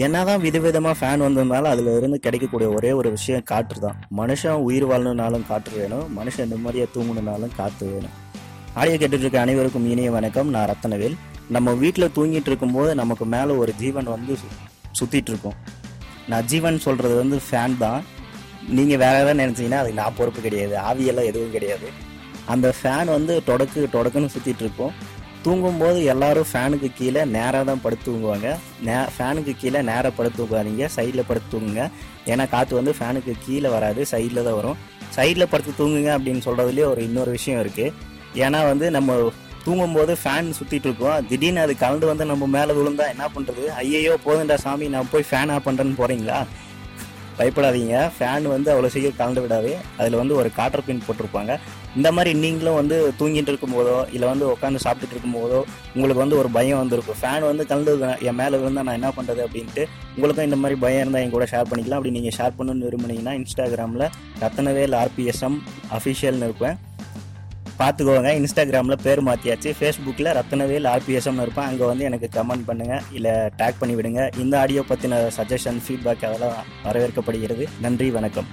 என்னதான் விதவிதமாக ஃபேன் வந்ததுனால அதில் இருந்து கிடைக்கக்கூடிய ஒரே ஒரு விஷயம் காற்று தான். மனுஷன் உயிர் வாழணுனாலும் காற்று வேணும். மனுஷன் நிம்மதியாக தூங்கணுனாலும் காற்று வேணும். ஆடியோ கேட்டுட்டு இருக்க அனைவருக்கும் இனிய வணக்கம். நான் ரத்தனவேல். நம்ம வீட்டில் தூங்கிட்டு இருக்கும்போது நமக்கு மேலே ஒரு ஜீவன் வந்து சு- சுத்திட்டு இருக்கும் நான் ஜீவன் சொல்கிறது வந்து ஃபேன் தான். நீங்கள் வேற ஏதாவது நினச்சிங்கன்னா அதுக்கு நான் பொறுப்பு கிடையாது. ஆவியெல்லாம் எதுவும் கிடையாது. அந்த ஃபேன் வந்து தொடக்கு தொடக்குன்னு சுற்றிட்டு இருக்கும் தூங்கும்போது எல்லாரும் ஃபேனுக்கு கீழே நேராக தான் படுத்து தூங்குவாங்க. நே ஃபேனுக்கு கீழே நேராக படுத்து தூங்காதீங்க. சைடில் படுத்து தூங்குங்க. ஏன்னா காற்று வந்து ஃபேனுக்கு கீழே வராது சைடில் தான் வரும். சைடில் படுத்து தூங்குங்க அப்படின்னு சொல்கிறதுலேயே ஒரு இன்னொரு விஷயம் இருக்குது ஏன்னா வந்து நம்ம தூங்கும்போது ஃபேன் சுற்றிட்டு இருக்கோம். திடீர்னு அது கலந்து வந்து நம்ம மேலே விழுந்தா என்ன பண்ணுறது ஐயையோ போதுண்டா சாமி நான் போய் ஃபேன் ஆஃப் பண்ணுறேன்னு போகிறீங்களா பயப்படாதீங்க. ஃபேன் வந்து அவ்வளோ சீக்கிரம் கலந்து விடாது. அதில் வந்து ஒரு காட்டர் பின் போட்டிருப்பாங்க. இந்த மாதிரி நீங்களும் வந்து தூங்கிட்டு இருக்கும்போதோ இல்லை வந்து உட்காந்து சாப்பிட்டுட்டு இருக்கும்போதோ உங்களுக்கு வந்து ஒரு பயம் வந்திருக்கும். ஃபேன் வந்து கலந்து என் மேலே இருந்தால் நான் என்ன பண்ணுறது அப்படின்ட்டு உங்களுக்கும் இந்த மாதிரி பயம் இருந்தால் என் கூட ஷேர் பண்ணிக்கலாம். அப்படி நீங்கள் ஷேர் பண்ணணும்னு விரும்புனீங்கன்னா இன்ஸ்டாகிராமில் ரத்தனவேல் ஆர்பிஎஸ்எம் அஃபிஷியல்னு இருப்பேன் பார்த்துக்கோங்க இன்ஸ்டாகிராமில் பேர் மாற்றியாச்சு ஃபேஸ்புக்கில் ரத்னவேல் ஆர்பிஎஸ்எம்னு இருப்பேன் அங்கே வந்து எனக்கு கமெண்ட் பண்ணுங்கள் இல்லை டேக் பண்ணி விடுங்க இந்த ஆடியோ பற்றின சஜஷன் ஃபீட்பேக் அதெல்லாம் வரவேற்கப்படுகிறது. நன்றி வணக்கம்.